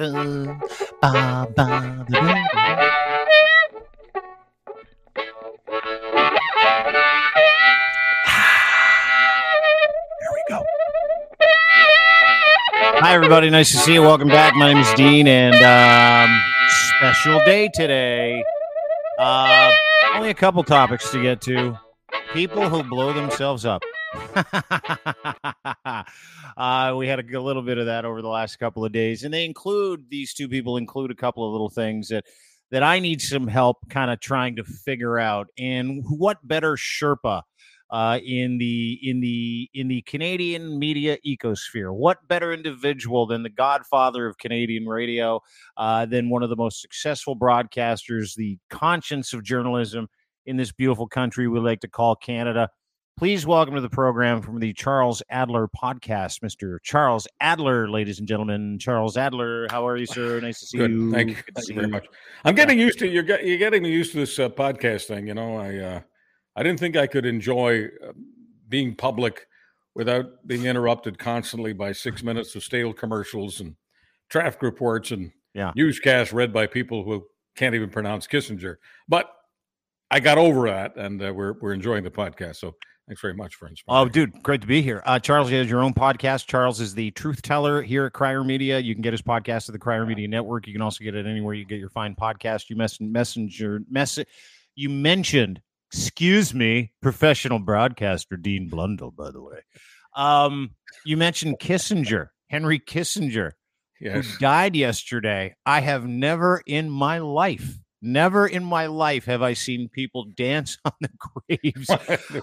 Hi, everybody. Nice to see you. Welcome back. My name is Dean, and um, special day today. Uh, only a couple topics to get to. People who blow themselves up. uh, we had a little bit of that over the last couple of days, and they include these two people include a couple of little things that that I need some help kind of trying to figure out. And what better Sherpa uh, in the in the in the Canadian media ecosphere? What better individual than the godfather of Canadian radio, uh, than one of the most successful broadcasters, the conscience of journalism in this beautiful country we like to call Canada? Please welcome to the program from the Charles Adler podcast, Mr. Charles Adler, ladies and gentlemen. Charles Adler, how are you, sir? Nice to see Good. you. Thank you. Thank you very much. I'm getting used to you're you're getting used to this uh, podcast thing. You know, I uh, I didn't think I could enjoy uh, being public without being interrupted constantly by six minutes of stale commercials and traffic reports and Yeah. newscasts read by people who can't even pronounce Kissinger. But I got over that, and uh, we're we're enjoying the podcast. So thanks very much for inspiring. Oh, dude, great to be here. Uh, Charles, you have your own podcast. Charles is the truth teller here at Crier Media. You can get his podcast at the Crier Media Network. You can also get it anywhere you get your fine podcast. You mess- messenger message. You mentioned, excuse me, professional broadcaster Dean Blundell, by the way. Um, you mentioned Kissinger, Henry Kissinger, yes. who died yesterday. I have never in my life, never in my life have I seen people dance on the graves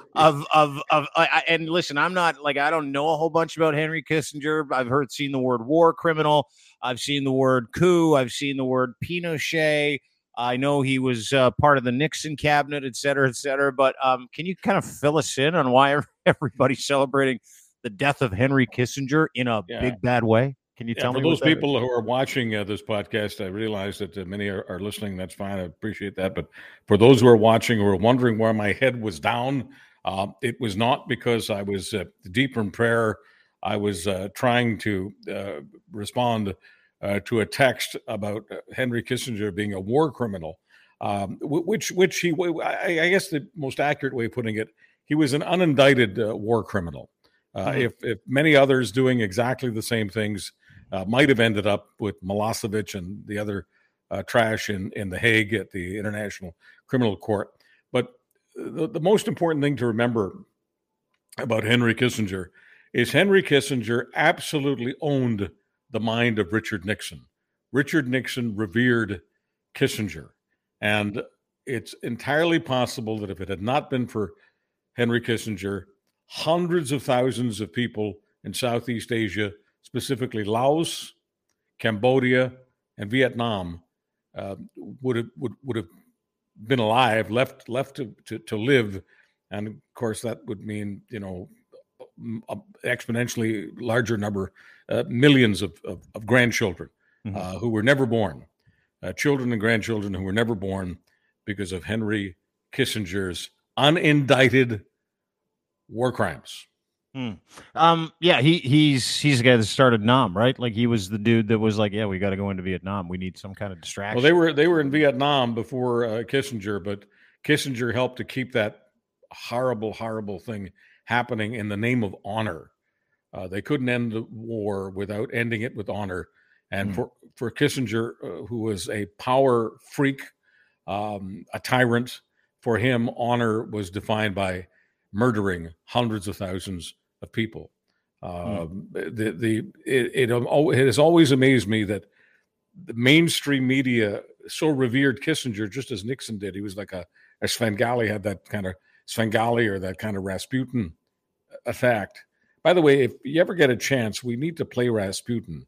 of of of I, and listen i'm not like i don't know a whole bunch about henry kissinger. I've heard seen the word war criminal. I've seen the word coup. I've seen the word pinochet. I know he was uh, part of the nixon cabinet et cetera et cetera but um, can you kind of fill us in on why everybody's celebrating the death of henry kissinger in a Yeah. big bad way can you Yeah, tell for me what those that is? people who are watching uh, this podcast, I realize that uh, many are, are listening. That's fine. I appreciate that. But for those who are watching who are wondering why my head was down, uh, it was not because I was uh, deep in prayer. I was uh, trying to uh, respond uh, to a text about Henry Kissinger being a war criminal, um, which which he I, I guess the most accurate way of putting it, he was an unindicted uh, war criminal. Uh, Mhm. If if many others doing exactly the same things uh, might have ended up with Milosevic and the other uh, trash in, in The Hague at the International Criminal Court. But the, the most important thing to remember about Henry Kissinger is Henry Kissinger absolutely owned the mind of Richard Nixon. Richard Nixon revered Kissinger. And it's entirely possible that if it had not been for Henry Kissinger, hundreds of thousands of people in Southeast Asia specifically Laos, Cambodia, and Vietnam, uh, would have would, would have been alive, left left to, to to live, and of course that would mean you know a exponentially larger number, uh, millions of, of, of grandchildren Mhm. uh, who were never born, uh, children and grandchildren who were never born because of Henry Kissinger's unindicted war crimes. Um, yeah, he he's he's the guy that started Nam, right? Like he was the dude that was like, yeah, we got to go into Vietnam. We need some kind of distraction. Well, they were they were in Vietnam before uh, Kissinger, but Kissinger helped to keep that horrible, horrible thing happening in the name of honor. Uh, they couldn't end the war without ending it with honor. And Hmm. for for Kissinger, uh, who was a power freak, um, a tyrant, for him, honor was defined by murdering hundreds of thousands of people. Um, The the it, it, it has always amazed me that the mainstream media so revered Kissinger just as Nixon did. He was like a, a Svengali had that kind of Svengali or that kind of Rasputin effect. By the way, if you ever get a chance, we need to play Rasputin.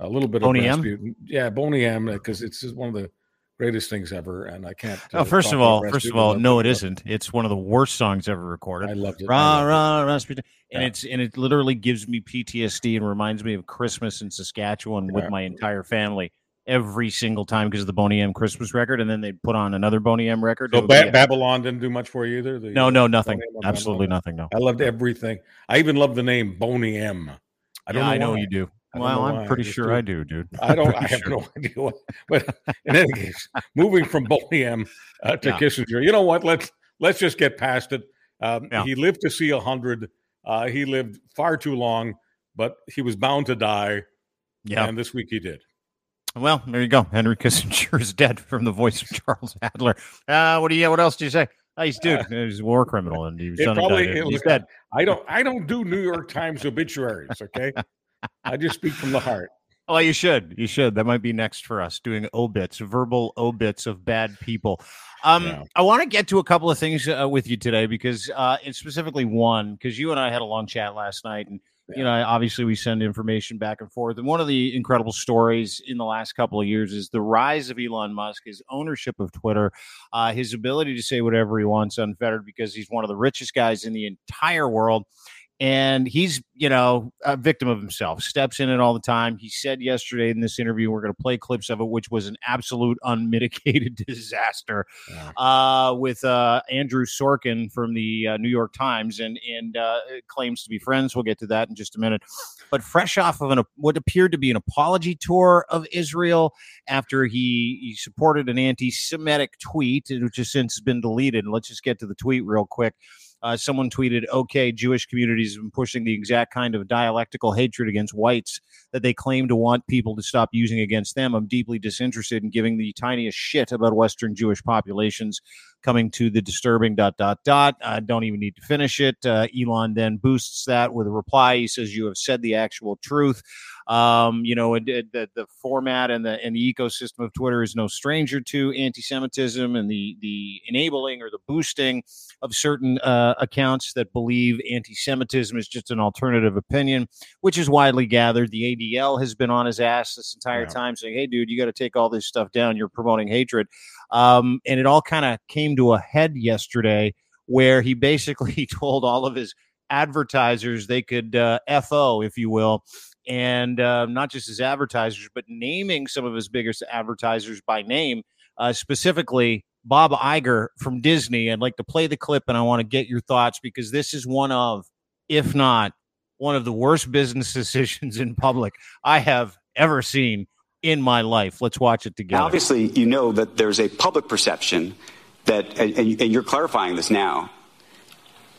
A little bit Boney of M? Rasputin. Yeah, Boney M, because it's just one of the greatest things ever. And I can't. Oh, uh, first of all, first of all, no, it isn't. It's one of the worst songs ever recorded. I loved it. Rah rah Rasputin, and Yeah. it's and it literally gives me PTSD and reminds me of Christmas in Saskatchewan with my entire family every single time because of the Boney M Christmas record, and then they put on another Boney M record. So It would be- ba- Babylon didn't do much for you either. The, no, uh, no, nothing. M on Absolutely nothing. No. I loved everything. I even loved the name Boney M. I don't yeah, know. I know why. you do. I well, I'm pretty just sure do- I do, dude. I don't. I have sure. no idea what. But in any case, moving from Boney M uh, to Yeah. Kissinger, you know what? Let's let's just get past it. Um, Yeah. He lived to see a hundred. Uh, he lived far too long, but he was bound to die. Yeah. And this week he did. Well, there you go. Henry Kissinger is dead from the voice of Charles Adler. Uh, what do you? What else do you say? Oh, he's dude. He's a war criminal, and he was It probably- it He's dead. I don't. I don't do New York Times obituaries. Okay, I just speak from the heart. Well, you should. You should. That might be next for us, doing obits, verbal obits of bad people. Um, Yeah. I want to get to a couple of things uh, with you today because, uh, and specifically one, because you and I had a long chat last night, and you know, obviously we send information back and forth. And one of the incredible stories in the last couple of years is the rise of Elon Musk, his ownership of Twitter, uh, his ability to say whatever he wants unfettered because he's one of the richest guys in the entire world and he's you know a victim of himself steps in it all the time. He said yesterday in this interview we're going to play clips of it which was an absolute unmitigated disaster Yeah. uh, with uh, andrew sorkin from the uh, new york times and and uh, claims to be friends. We'll get to that in just a minute. But fresh off of an what appeared to be an apology tour of israel after he, he supported an anti-semitic tweet which has since been deleted. Let's just get to the tweet real quick uh, someone tweeted, okay, Jewish communities have been pushing the exact kind of dialectical hatred against whites that they claim to want people to stop using against them. I'm deeply disinterested in giving the tiniest shit about Western Jewish populations coming to the disturbing dot dot dot. I don't even need to finish it. Uh, Elon then boosts that with a reply. He says, you have said the actual truth. Um, you know, the, the format and the and the ecosystem of Twitter is no stranger to anti-Semitism and the the enabling or the boosting of certain uh, accounts that believe anti-Semitism is just an alternative opinion, which is widely gathered. The ADL has been on his ass this entire Yeah. time, saying, "Hey, dude, you got to take all this stuff down. You're promoting hatred." Um, and it all kind of came to a head yesterday, where he basically told all of his advertisers they could uh, FO, if you will, and uh, not just his advertisers, but naming some of his biggest advertisers by name, uh, specifically Bob Iger from Disney. I'd like to play the clip and I want to get your thoughts because this is one of, if not one of the worst business decisions in public I have ever seen in my life. Let's watch it together. Obviously, you know that there's a public perception that, and, and you're clarifying this now,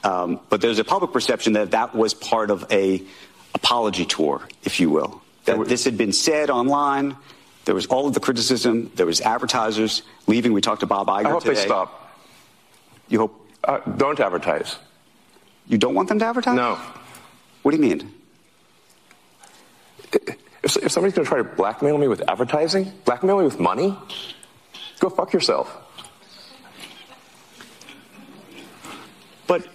um, but there's a public perception that that was part of a apology tour, if you will. That this had been said online. There was all of the criticism. There was advertisers leaving. We talked to Bob Iger I hope today. they stop. You hope Uh, don't advertise. you don't want them to advertise? No. What do you mean? If, if somebody's going to try to blackmail me with advertising, blackmail me with money, go fuck yourself. But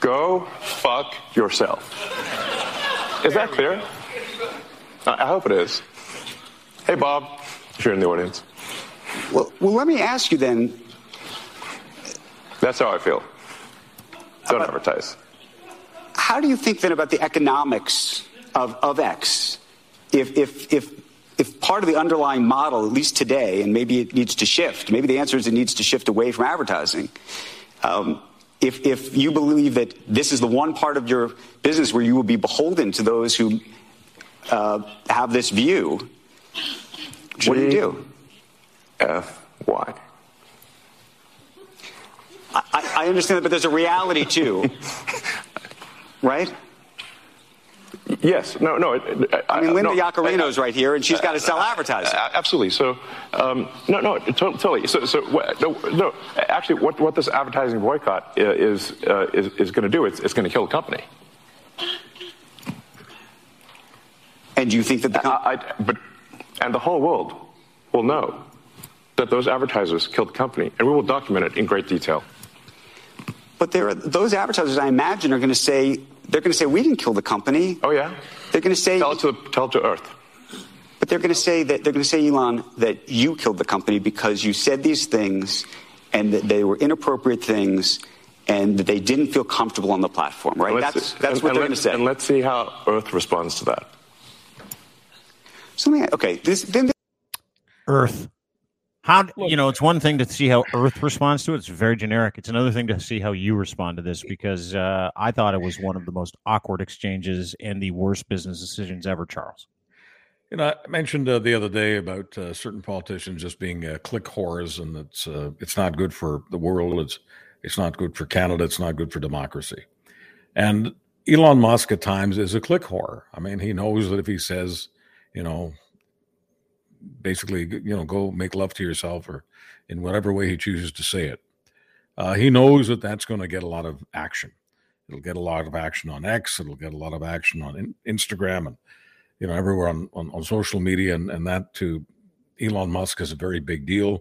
Go fuck yourself. Is that clear? I I hope it is. Hey, Bob, if you're in the audience, well, well, let me ask you then. that's how I feel. Don't advertise. how do you think then about the economics of, of X? If, if, if, if part of the underlying model, at least today, and maybe it needs to shift, maybe the answer is it needs to shift away from advertising. Um, if, if you believe that this is the one part of your business where you will be beholden to those who uh, have this view, what do you G- do? F Y. I, I understand that, but there's a reality too, right? Yes. No. No. it- it- I mean, Linda no, Yaccarino's right here, and she's got to sell advertising. Absolutely. So, um, no, no, to- totally. So, so no, no. Actually, what, what this advertising boycott is uh, is, is going to do? It's, it's going to kill the company. And you think that the com- I, I, but and the whole world will know that those advertisers killed the company, and we will document it in great detail. But there are, those advertisers, I imagine, are going to say they're going to say we didn't kill the company. Oh yeah. They're going to say, Tell it to tell it to Earth. but they're going to say that they're going to say, Elon, that you killed the company because you said these things, and that they were inappropriate things, and that they didn't feel comfortable on the platform. Right? That's that's and- what and they're going to say. And let's see how Earth responds to that. So okay, this, then Earth. How you know? It's one thing to see how Earth responds to it. It's very generic. It's another thing to see how you respond to this because uh, I thought it was one of the most awkward exchanges and the worst business decisions ever, Charles. You know, I mentioned uh, the other day about uh, certain politicians just being uh, click whores, and it's uh, it's not good for the world. It's it's not good for Canada. It's not good for democracy. And Elon Musk at times is a click whore. I mean, he knows that if he says, you know, basically, you know, go make love to yourself or in whatever way he chooses to say it. Uh, he knows that that's going to get a lot of action. It'll get a lot of action on X. It'll get a lot of action on in- Instagram and, you know, everywhere on, on, on social media. And, and that to Elon Musk is a very big deal.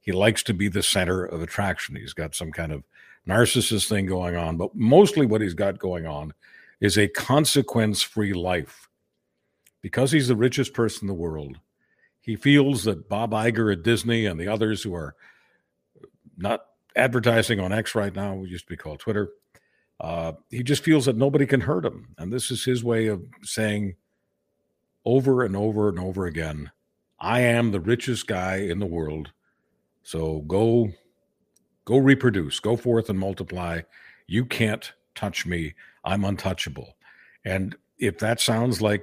He likes to be the center of attraction. He's got some kind of narcissist thing going on, but mostly what he's got going on is a consequence free life. Because he's the richest person in the world, he feels that Bob Iger at Disney and the others who are not advertising on X right now, used to be called Twitter, uh, he just feels that nobody can hurt him. And this is his way of saying over and over and over again, I am the richest guy in the world. So go go reproduce, go forth and multiply. You can't touch me. I'm untouchable. And if that sounds like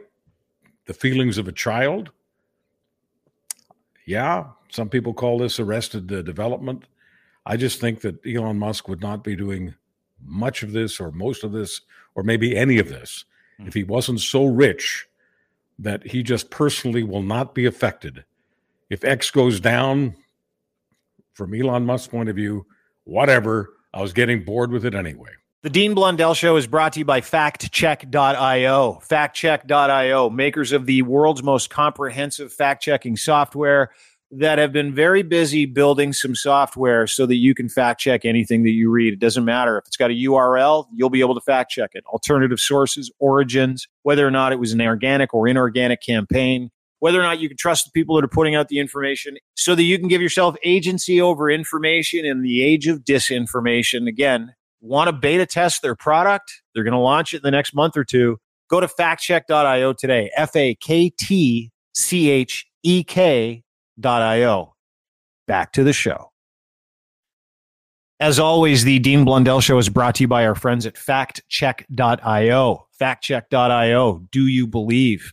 the feelings of a child, yeah, some people call this arrested uh, development. I just think that Elon Musk would not be doing much of this or most of this or maybe any of this mm. if he wasn't so rich that he just personally will not be affected. If X goes down, from Elon Musk's point of view, whatever. I was getting bored with it anyway. The Dean Blundell Show is brought to you by FaktChek.io. FaktChek.io, makers of the world's most comprehensive fact checking software that have been very busy building some software so that you can fact check anything that you read. It doesn't matter. If it's got a URL, you'll be able to fact check it. Alternative sources, origins, whether or not it was an organic or inorganic campaign whether or not you can trust the people that are putting out the information so that you can give yourself agency over information in the age of disinformation. Again, want to beta test their product? They're going to launch it in the next month or two. Go to faktchek.io today. F A K T C H E K.io. Back to the show. As always, the Dean Blundell Show is brought to you by our friends at faktchek.io. Faktchek.io. Do you believe?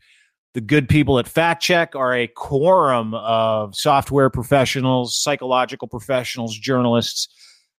The good people at FaktChek are a quorum of software professionals, psychological professionals, journalists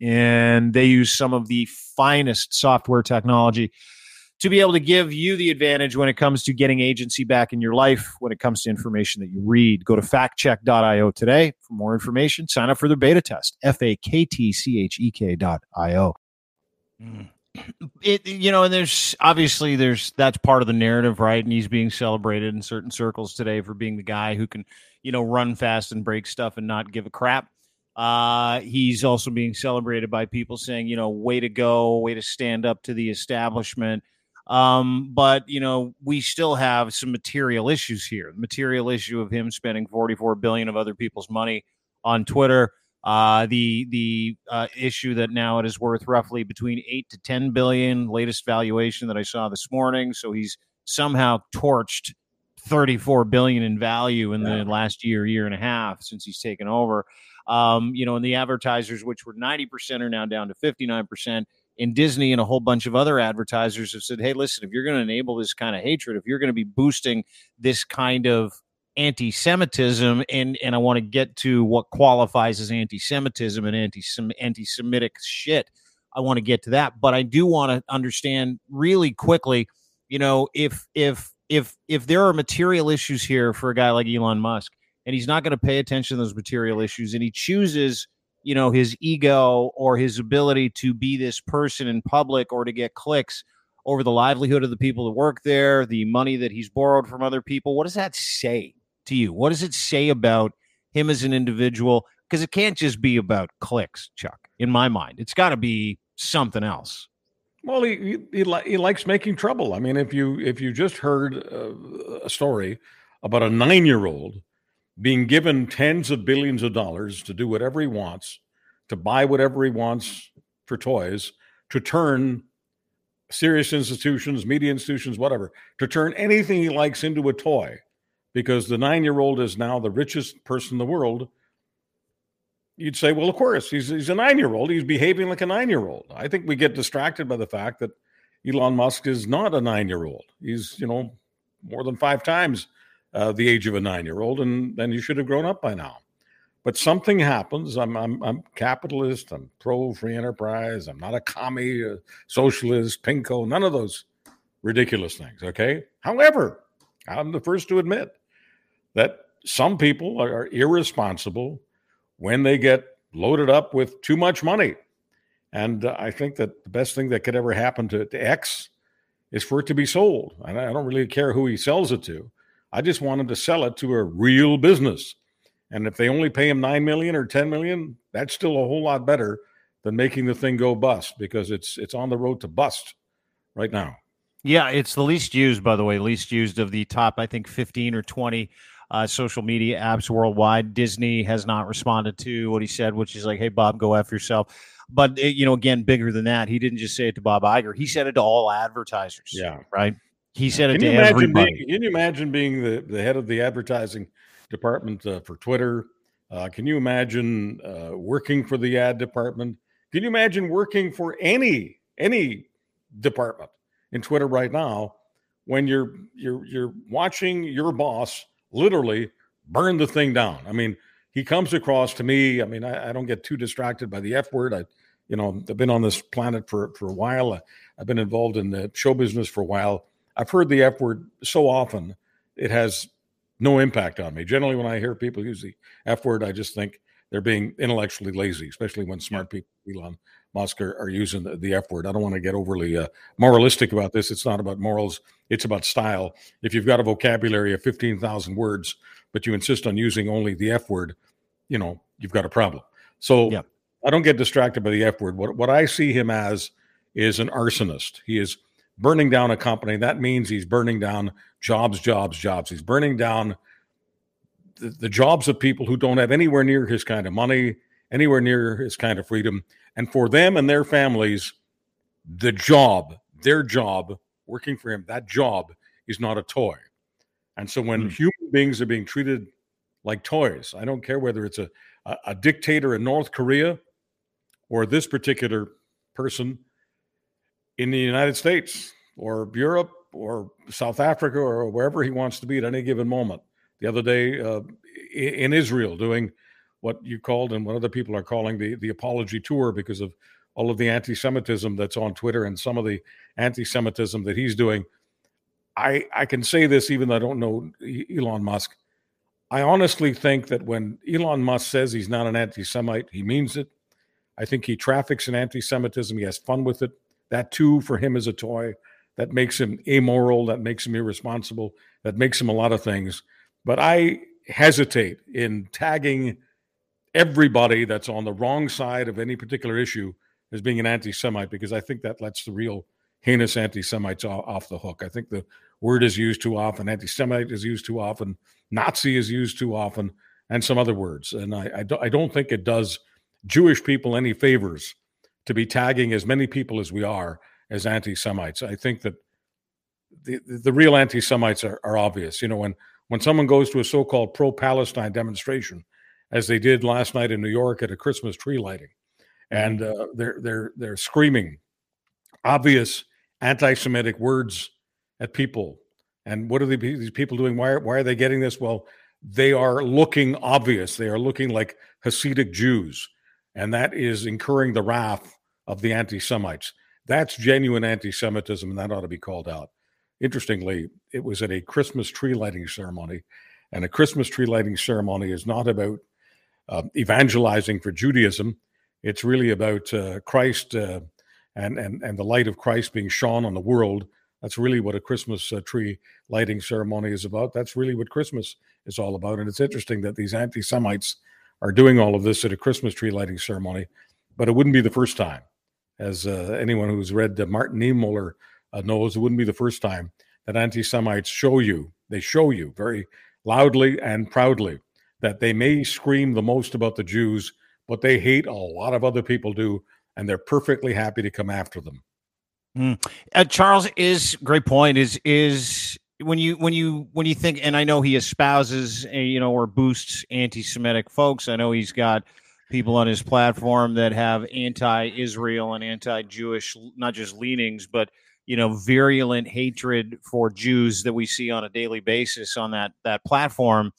and they use some of the finest software technology to be able to give you the advantage when it comes to getting agency back in your life when it comes to information that you read. Go to faktchek.io today for more information. Sign up for the beta test. F A K T C H E K dot I O. Mm. It you know, and there's obviously there's that's part of the narrative, right? And he's being celebrated in certain circles today for being the guy who can you know, run fast and break stuff and not give a crap. Uh, he's also being celebrated by people saying, you know, way to go, way to stand up to the establishment. Um, but you know, we still have some material issues here. The material issue of him spending 44 billion of other people's money on Twitter. Uh, the the uh, issue that now it is worth roughly between eight to 10 billion, latest valuation that I saw this morning. So he's somehow torched 34 billion in value in the last year, year and a half since he's taken over. Um, you know, and the advertisers, which were 90%, are now down to 59%. And Disney and a whole bunch of other advertisers have said, hey, listen, if you're going to enable this kind of hatred, if you're going to be boosting this kind of anti-Semitism, and and I want to get to what qualifies as anti-Semitism and anti anti-Semitic shit. I want to get to that, but I do want to understand really quickly. You know, if if if if there are material issues here for a guy like Elon Musk, and he's not going to pay attention to those material issues, and he chooses you know his ego or his ability to be this person in public or to get clicks over the livelihood of the people that work there, the money that he's borrowed from other people. What does that say to you? What does it say about him as an individual? Because it can't just be about clicks, Chuck. In my mind, it's got to be something else. Well, he, he, he likes making trouble. I mean, if you if you just heard uh, a story about a nine year old being given tens of billions of dollars to do whatever he wants, to buy whatever he wants for toys, to turn serious institutions, media institutions, whatever, to turn anything he likes into a toy because the nine year old is now the richest person in the world. You'd say, well, of course, he's, he's a nine year old. He's behaving like a nine year old. I think we get distracted by the fact that Elon Musk is not a nine year old. He's, you know, more than five times uh, the age of a nine year old, and then you should have grown up by now. But something happens. I'm, I'm, I'm capitalist. I'm pro free enterprise. I'm not a commie, a socialist, pinko, none of those ridiculous things. Okay. However, I'm the first to admit that some people are irresponsible when they get loaded up with too much money. And uh, I think that the best thing that could ever happen to, to X is for it to be sold. And I don't really care who he sells it to. I just want him to sell it to a real business and if they only pay him nine million or ten million, that's still a whole lot better than making the thing go bust because it's it's on the road to bust right now. Yeah, it's the least used, by the way, least used of the top, I think, fifteen or twenty uh, social media apps worldwide. Disney has not responded to what he said, which is like, "Hey, Bob, go after yourself." But you know, again, bigger than that, he didn't just say it to Bob Iger; he said it to all advertisers. Yeah, right. He said it to everybody. Being, can you imagine being the, the head of the advertising department uh, for Twitter. Uh, can you imagine uh, working for the ad department? Can you imagine working for any any department in Twitter right now when you're you're you're watching your boss literally burn the thing down? I mean, he comes across to me. I mean, I, I don't get too distracted by the F word. I, you know, I've been on this planet for for a while. I, I've been involved in the show business for a while. I've heard the F word so often it has no impact on me. Generally, when I hear people use the F word, I just think they're being intellectually lazy, especially when smart people, Elon Musk, are, are using the, the, F word. I don't want to get overly uh, moralistic about this. It's not about morals, it's about style. If you've got a vocabulary of 15,000 words, but you insist on using only the F word, you know, you've got a problem. So yeah. I don't get distracted by the F word. What, what I see him as is an arsonist. He is burning down a company, that means he's burning down jobs, jobs, jobs. He's burning down the, the, jobs of people who don't have anywhere near his kind of money, anywhere near his kind of freedom. And for them and their families, the job, their job, working for him, that job is not a toy. And so when mm. human beings are being treated like toys, I don't care whether it's a, a, a dictator in North Korea or this particular person in the United States or Europe or South Africa or wherever he wants to be at any given moment. The other day uh, in Israel, doing what you called and what other people are calling the, the apology tour because of all of the anti Semitism that's on Twitter and some of the anti Semitism that he's doing. I, I can say this even though I don't know Elon Musk. I honestly think that when Elon Musk says he's not an anti Semite, he means it. I think he traffics in anti Semitism. He has fun with it. That too, for him, is a toy. That makes him amoral. That makes him irresponsible. That makes him a lot of things. But I hesitate in tagging everybody that's on the wrong side of any particular issue as being an anti Semite because I think that lets the real heinous anti Semites off the hook. I think the word is used too often. Anti Semite is used too often. Nazi is used too often, and some other words. And I, I, do, I don't think it does Jewish people any favors to be tagging as many people as we are as anti-Semites. I think that the the real anti-Semites are, are obvious. You know, when when someone goes to a so-called pro-Palestine demonstration, as they did last night in New York at a Christmas tree lighting, and uh, they're they're they're screaming obvious anti-Semitic words at people. And what are these people doing? Why are, why are they getting this? Well, they are looking obvious. They are looking like Hasidic Jews, and that is incurring the wrath of the anti Semites. That's genuine anti Semitism, and that ought to be called out. Interestingly, it was at a Christmas tree lighting ceremony, and a Christmas tree lighting ceremony is not about uh, evangelizing for Judaism. It's really about uh, Christ uh, and, and, and the light of Christ being shone on the world. That's really what a Christmas uh, tree lighting ceremony is about. That's really what Christmas is all about. And it's interesting that these anti Semites are doing all of this at a Christmas tree lighting ceremony, but it wouldn't be the first time. As uh, anyone who's read Martin Niemöller uh, knows, it wouldn't be the first time that anti Semites show you, they show you very loudly and proudly that they may scream the most about the Jews, but they hate a lot of other people do, and they're perfectly happy to come after them. Mm. Uh, Charles is great point. Is is when you when you when you think, and I know he espouses, a, you know, or boosts anti-Semitic folks. I know he's got people on his platform that have anti-Israel and anti-Jewish, not just leanings, but you know, virulent hatred for Jews that we see on a daily basis on that that platform.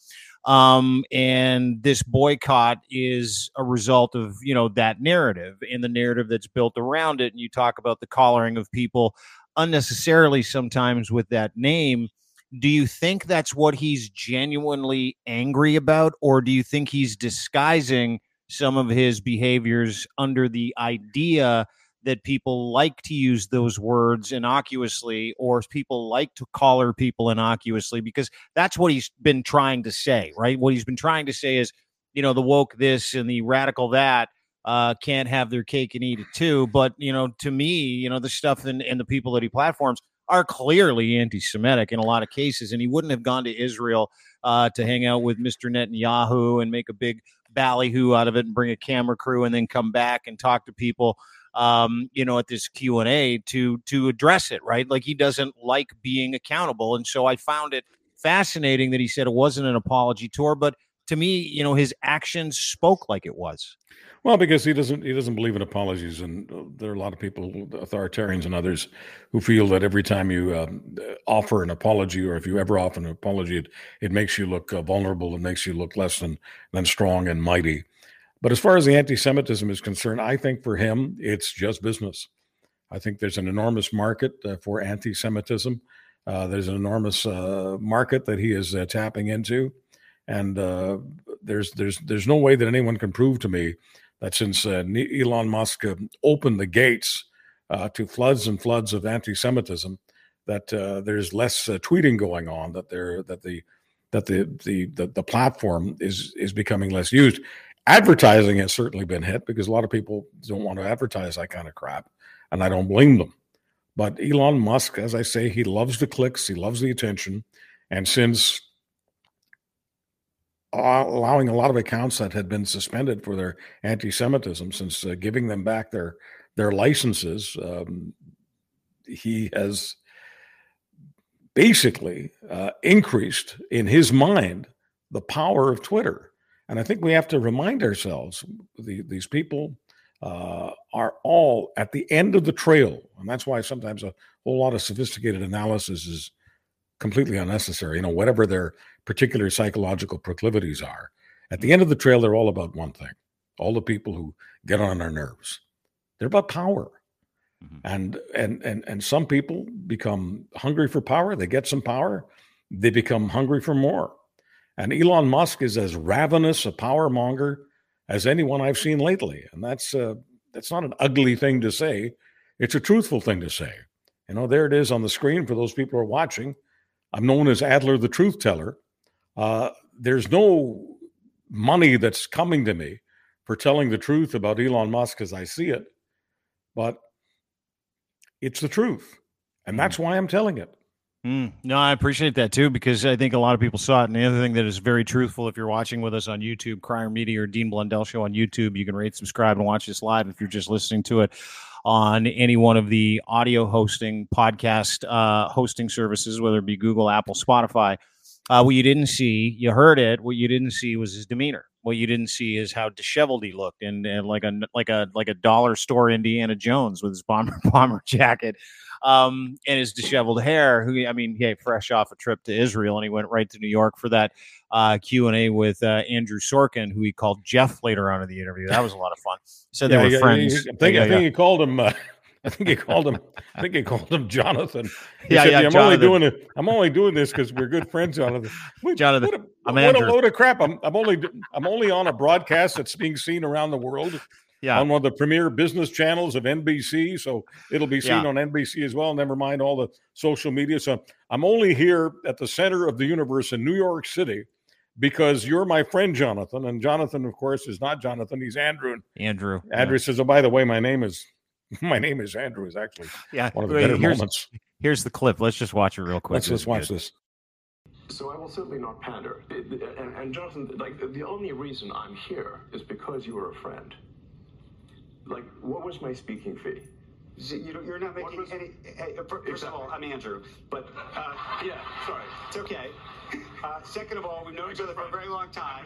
Um, and this boycott is a result of you know that narrative and the narrative that's built around it. And you talk about the collaring of people unnecessarily sometimes with that name. Do you think that's what he's genuinely angry about, or do you think he's disguising some of his behaviors under the idea that people like to use those words innocuously or people like to collar people innocuously because that's what he's been trying to say, right? What he's been trying to say is, you know, the woke this and the radical that uh, can't have their cake and eat it too. But, you know, to me, you know, the stuff and, and the people that he platforms are clearly anti Semitic in a lot of cases. And he wouldn't have gone to Israel uh, to hang out with Mr. Netanyahu and make a big ballyhoo out of it and bring a camera crew and then come back and talk to people um, you know, at this Q and A to to address it, right? Like he doesn't like being accountable, and so I found it fascinating that he said it wasn't an apology tour, but to me, you know, his actions spoke like it was. Well, because he doesn't he doesn't believe in apologies, and uh, there are a lot of people, authoritarians and others, who feel that every time you um, offer an apology, or if you ever offer an apology, it, it makes you look uh, vulnerable, it makes you look less than than strong and mighty. But as far as the anti Semitism is concerned, I think for him, it's just business. I think there's an enormous market uh, for anti Semitism. Uh, there's an enormous uh, market that he is uh, tapping into. And uh, there's, there's, there's no way that anyone can prove to me that since uh, Elon Musk opened the gates to floods and floods of anti Semitism, that there's less tweeting going on, that, there, that the that the, the the the platform is is becoming less used. Advertising has certainly been hit because a lot of people don't want to advertise that kind of crap, and I don't blame them. But Elon Musk, as I say, he loves the clicks, he loves the attention, and since allowing a lot of accounts that had been suspended for their anti-Semitism, since uh, giving them back their their licenses, um, he has basically uh, increased in his mind the power of Twitter and I think we have to remind ourselves the, these people uh, are all at the end of the trail. And that's why sometimes a whole lot of sophisticated analysis is completely unnecessary. You know, whatever their particular psychological proclivities are, at the end of the trail, they're all about one thing all the people who get on our nerves. They're about power. Mm-hmm. And and and and some people become hungry for power. They get some power. They become hungry for more. And Elon Musk is as ravenous a power monger as anyone I've seen lately. And that's uh, that's not an ugly thing to say. It's a truthful thing to say. You know, there it is on the screen for those people who are watching. I'm known as Adler the Truth Teller. Uh, there's no money that's coming to me for telling the truth about Elon Musk as I see it, but it's the truth. And that's mm. why I'm telling it. Mm, no, I appreciate that too because I think a lot of people saw it. And the other thing that is very truthful, if you're watching with us on YouTube, Crier Media or Dean Blundell Show on YouTube, you can rate, subscribe, and watch this live. If you're just listening to it on any one of the audio hosting podcast uh, hosting services, whether it be Google, Apple, Spotify, uh, what you didn't see, you heard it. What you didn't see was his demeanor. What you didn't see is how disheveled he looked, and, and like a like a like a dollar store Indiana Jones with his bomber bomber jacket um, and his disheveled hair. Who I mean, he fresh off a trip to Israel, and he went right to New York for that uh, Q and A with uh, Andrew Sorkin, who he called Jeff later on in the interview. That was a lot of fun. So they Yeah, were yeah, friends. I think, Yeah, I think he called him. Uh, I think he called him. I think he called him Jonathan. He Yeah, said, yeah, I'm only doing it. I'm only doing this because we're good friends, Jonathan. What, Jonathan, what a, I'm what a load of crap. I'm, I'm only. I'm only on a broadcast that's being seen around the world yeah. on one of the premier business channels of NBC. So it'll be seen Yeah. on NBC as well. Never mind all the social media. So I'm only here at the center of the universe in New York City because you're my friend, Jonathan. And Jonathan, of course, is not Jonathan. He's Andrew. And Andrew. yeah. Andrew says, "Oh, by the way, my name is my name is Andrew." Is actually Yeah. one of the Wait, better here's, moments. here's the clip. Let's just watch it real quick. Let's just watch good. this. So I will certainly not pander. It- it- And, and Jonathan, like the only reason I'm here is because you are a friend. Like, what was my speaking fee? You don't, you're not making was- any. Hey, uh, fir- first of all, I'm Andrew. But uh, yeah, sorry. It's okay. Uh, second of all, we've known each other for a very long time.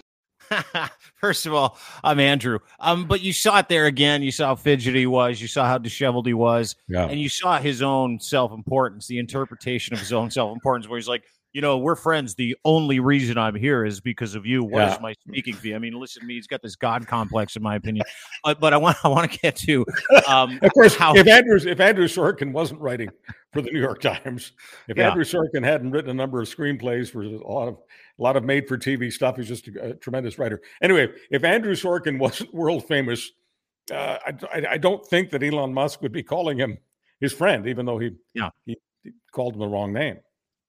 First of all, I'm Andrew. Um, but you saw it there again. You saw how fidgety he was. You saw how disheveled he was, Yeah. and you saw his own self importance, the interpretation of his own self importance, where he's like, you know, we're friends. The only reason I'm here is because of you. What is Yeah. my speaking fee? I mean, listen to me. He's got this god complex, in my opinion. But but I want I want to get to um, Of course, how if Andrews if Andrew Sorkin wasn't writing for the New York Times, if Yeah. Andrew Sorkin hadn't written a number of screenplays for a lot of a lot of made for TV stuff, he's just a, a tremendous writer. Anyway, if Andrew Sorkin wasn't world famous, uh, I, I, I don't think that Elon Musk would be calling him his friend, even though he Yeah. he, he called him the wrong name.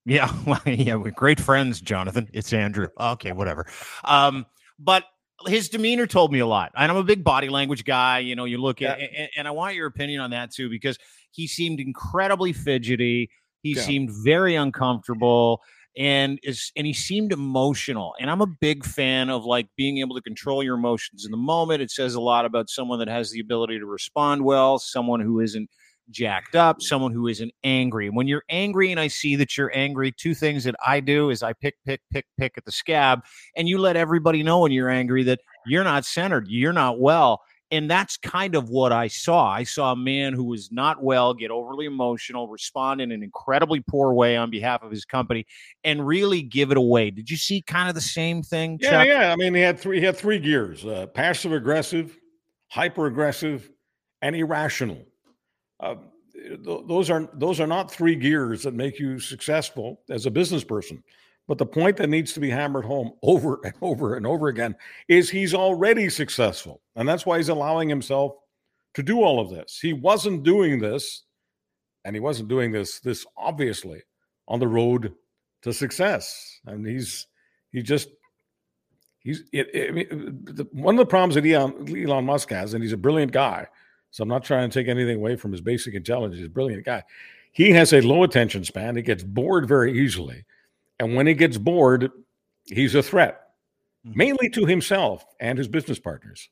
Yeah, well, yeah, we're great friends, Jonathan. It's Andrew. Okay, whatever. Um, but his demeanor told me a lot. And I'm a big body language guy. You know, you look at, and, and I want your opinion on that too, because he seemed incredibly fidgety. He Yeah. seemed very uncomfortable and is and he seemed emotional and i'm a big fan of like being able to control your emotions in the moment it says a lot about someone that has the ability to respond well someone who isn't jacked up, someone who isn't angry. When you're angry and I see that you're angry, two things that I do is I pick, pick, pick, pick at the scab, and you let everybody know when you're angry that you're not centered, you're not well. And that's kind of what I saw. I saw a man who was not well get overly emotional, respond in an incredibly poor way on behalf of his company, and really give it away. Did you see kind of the same thing? Yeah, Chuck? yeah. I mean, he had three. He had three gears: uh, passive aggressive, hyper aggressive, and irrational. Um, Th- those are those are not three gears that make you successful as a business person. But the point that needs to be hammered home over and over and over again is he's already successful, and that's why he's allowing himself to do all of this. He wasn't doing this, and he wasn't doing this this obviously on the road to success. And he's he just he's it, it, I mean, the, one of the problems that Elon, Elon Musk has, and he's a brilliant guy. So I'm not trying to take anything away from his basic intelligence. He's a brilliant guy. He has a low attention span. He gets bored very easily, and when he gets bored, he's a threat, Mhm. mainly to himself and his business partners.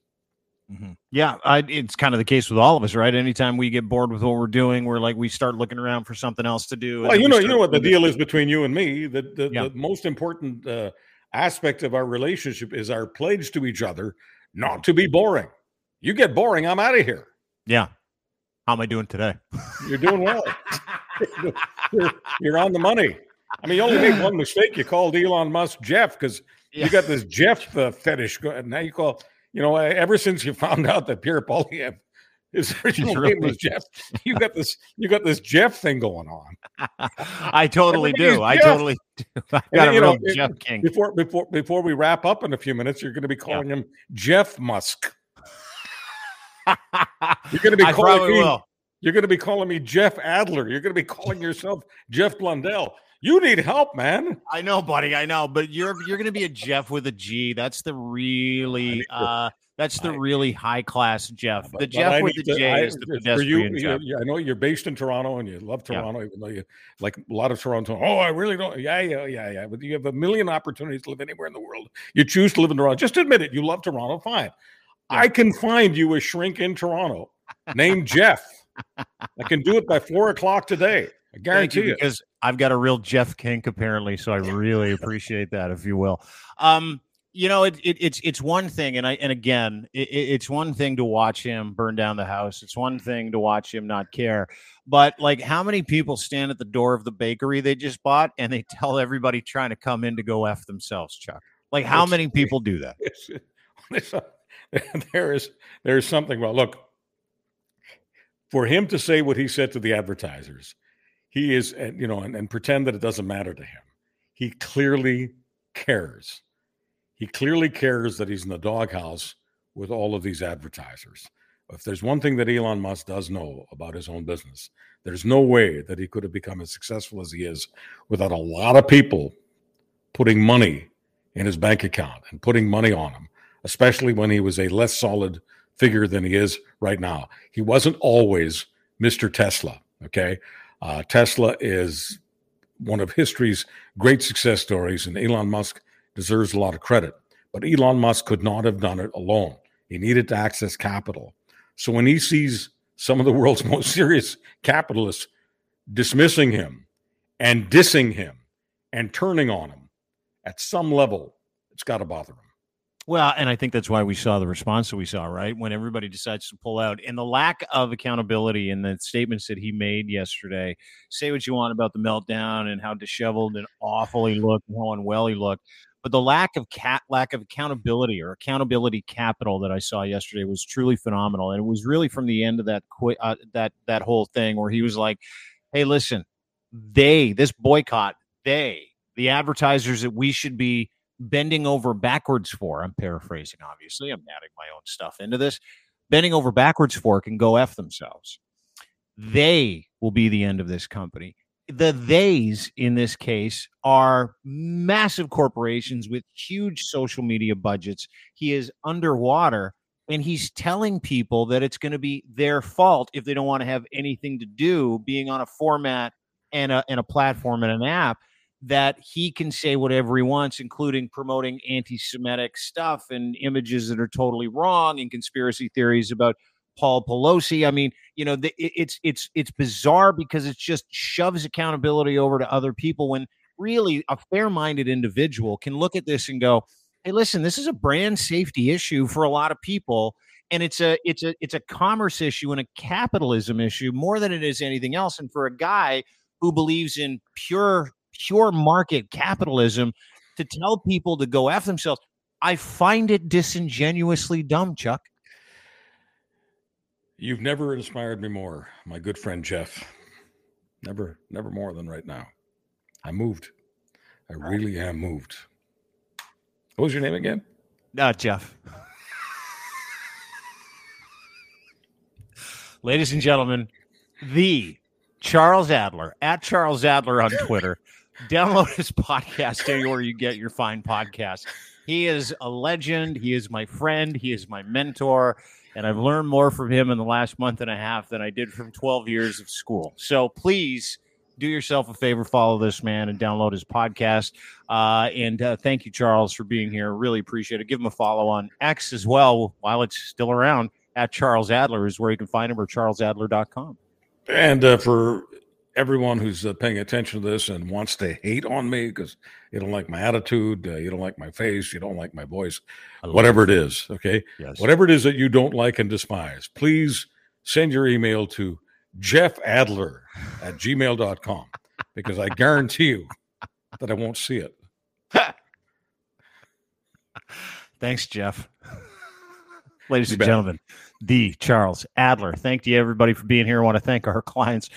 Mhm. Yeah, I, it's kind of the case with all of us, right? Anytime we get bored with what we're doing, we're like we start looking around for something else to do. Well, you know, you know what the deal is between you and me. The the, Yeah. the most important uh, aspect of our relationship is our pledge to each other not to be boring. You get boring, I'm out of here. Yeah. How am I doing today? You're doing well. you're, you're on the money. I mean, you only made one mistake. You called Elon Musk Jeff because Yeah. you got this Jeff uh, fetish. going. Now you call, you know, ever since you found out that Pierre Poilievre, his original really- name was Jeff, you got this, you got this Jeff thing going on. I totally do. I totally do. I got a real know, Jeff King. Before, before, before we wrap up in a few minutes, you're going to be calling him Jeff Musk. You're going to be calling me. will. You're going to be calling me Jeff Adler. You're going to be calling yourself Jeff Blundell. You need help, man. I know, buddy. I know, but you're you're going to be a Jeff with a G. That's the really uh that's the really high class Jeff. The but Jeff with the to- J I- is the for pedestrian you, Jeff. you- I know you're based in Toronto and you love Yeah. Toronto, even though you like a lot of Toronto. Oh, I really don't. Yeah, yeah, yeah, yeah. But you have a million opportunities to live anywhere in the world. You choose to live in Toronto. Just admit it. You love Toronto. Fine. I can find you a shrink in Toronto named Jeff. I can do it by four o'clock today. I guarantee you, you. because I've got a real Jeff kink apparently, so I really appreciate that, if you will. Um, you know, it, it, it's it's one thing, and I and again, it, it's one thing to watch him burn down the house. It's one thing to watch him not care. But like, how many people stand at the door of the bakery they just bought and they tell everybody trying to come in to go f themselves, Chuck? Like, how many people do that? there is there is something Well, Look, for him to say what he said to the advertisers, he is, eh, you know, and, and pretend that it doesn't matter to him. He clearly cares he clearly cares that he's in the doghouse with all of these advertisers. If there's one thing that Elon Musk does know about his own business, there's no way that he could have become as successful as he is without a lot of people putting money in his bank account and putting money on him, especially when he was a less solid figure than he is right now. He wasn't always Mr. Tesla. Okay. Uh, Tesla is one of history's great success stories, and Elon Musk deserves a lot of credit. But Elon Musk could not have done it alone. He needed to access capital. So when he sees some of the world's most serious capitalists dismissing him and dissing him and turning on him, at some level, it's got to bother him. Well, and I think that's why we saw the response that we saw, right? When everybody decides to pull out and the lack of accountability in the statements that he made yesterday. Say what you want about the meltdown and how disheveled and awful he looked and how unwell he looked. But the lack of cat lack of accountability or accountability capital that I saw yesterday was truly phenomenal, and it was really from the end of that qu- uh, that that whole thing where he was like, "Hey, listen, they this boycott, they the advertisers that we should be bending over backwards for." I'm paraphrasing, obviously. I'm adding my own stuff into this. Bending over backwards for can go f themselves. They will be the end of this company the theys in this case are massive corporations with huge social media budgets. He is underwater and he's telling people that it's going to be their fault if they don't want to have anything to do being on a format and a, and a platform and an app that he can say whatever he wants, including promoting anti Semitic stuff and images that are totally wrong and conspiracy theories about Paul Pelosi. I mean, you know, the, it's it's it's bizarre because it just shoves accountability over to other people when really a fair-minded individual can look at this and go, "Hey, listen, this is a brand safety issue for a lot of people." And it's a it's a it's a commerce issue and a capitalism issue more than it is anything else. And for a guy who believes in pure pure market capitalism to tell people to go after themselves, I find it disingenuously dumb, Chuck. You've never inspired me more, my good friend Jeff. Never, never more than right now. I moved. I really am moved. What was your name again? Uh, Jeff. Ladies and gentlemen, the Charles Adler at Charles Adler on Twitter. Download his podcast anywhere you get your fine podcast. He is a legend. He is my friend. He is my mentor and I've learned more from him in the last month and a half than I did from 12 years of school. So please do yourself a favor, follow this man and download his podcast. Uh, and uh, thank you, Charles, for being here. Really appreciate it. Give him a follow on X as well while it's still around. At Charles Adler is where you can find him or charlesadler.com. And uh, for everyone who's uh, paying attention to this and wants to hate on me because you don't like my attitude, uh, you don't like my face, you don't like my voice, whatever it is, okay? Yes. Whatever it is that you don't like and despise, please send your email to Jeff Adler at gmail.com because I guarantee you that I won't see it. Thanks, Jeff. Ladies you and bet. gentlemen, the Charles Adler. Thank you, everybody, for being here. I want to thank our clients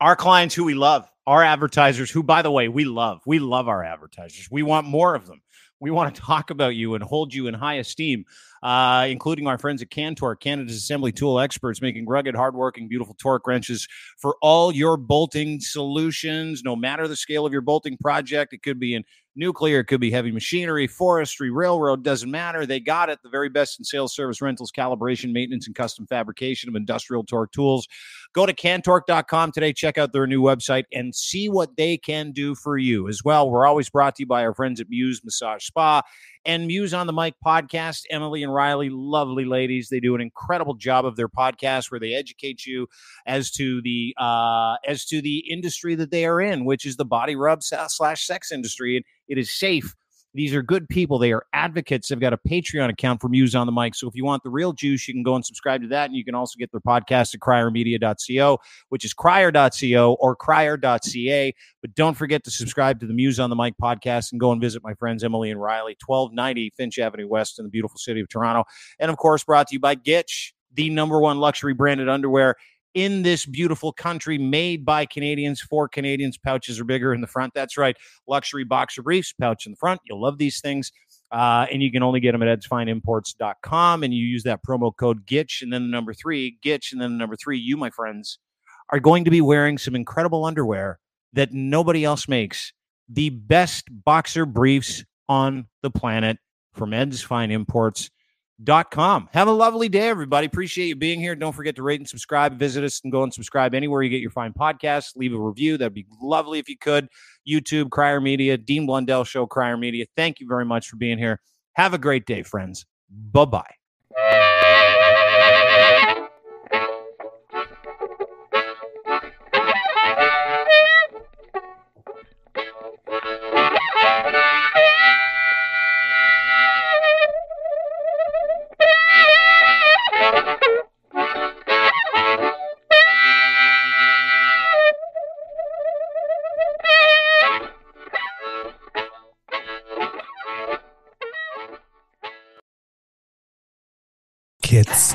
our clients who we love, our advertisers who, by the way, we love. We love our advertisers. We want more of them. We want to talk about you and hold you in high esteem, uh, including our friends at Cantork, Canada's assembly tool experts, making rugged, hardworking, beautiful torque wrenches for all your bolting solutions, no matter the scale of your bolting project. It could be in nuclear, it could be heavy machinery, forestry, railroad, doesn't matter. They got it. The very best in sales, service, rentals, calibration, maintenance, and custom fabrication of industrial torque tools. Go to cantork.com today, check out their new website, and see what they can do for you as well. We're always brought to you by our friends at Muse Massage Spa and Muse on the Mic podcast. Emily and Riley, lovely ladies. They do an incredible job of their podcast where they educate you as to the uh, as to the industry that they are in, which is the body rub slash sex industry. And it is safe These are good people. They are advocates. They've got a Patreon account for Muse on the Mic. So if you want the real juice, you can go and subscribe to that. And you can also get their podcast at criermedia.co, which is crier.co or crier.ca. But don't forget to subscribe to the Muse on the Mic podcast and go and visit my friends Emily and Riley, 1290 Finch Avenue West in the beautiful city of Toronto. And of course, brought to you by Gitch, the number one luxury branded underwear in this beautiful country made by Canadians for Canadians. Pouches are bigger in the front. That's right. Luxury boxer briefs, pouch in the front. You'll love these things. Uh, and you can only get them at edsfineimports.com. And you use that promo code GITCH and then the number three, GITCH and then the number three. You, my friends, are going to be wearing some incredible underwear that nobody else makes. The best boxer briefs on the planet from Ed's Fine Imports dot com. Have a lovely day, everybody. Appreciate you being here. Don't forget to rate and subscribe. Visit us and go and subscribe anywhere you get your fine podcasts. Leave a review. That'd be lovely if you could. YouTube, Crier Media, Dean Blundell Show, Crier Media. Thank you very much for being here. Have a great day, friends. Bye bye.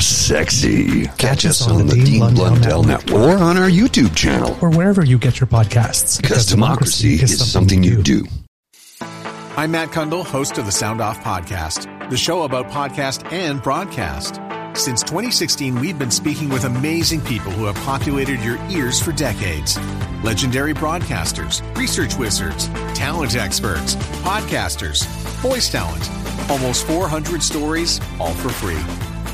sexy. Catch us on the Dean Blundell Network or on our YouTube channel. Or wherever you get your podcasts. Because democracy is something you do. I'm Matt Cundill, host of the Sound Off Podcast, the show about podcast and broadcast. Since 2016, we've been speaking with amazing people who have populated your ears for decades. Legendary broadcasters, research wizards, talent experts, podcasters, voice talent. Almost 400 stories, all for free.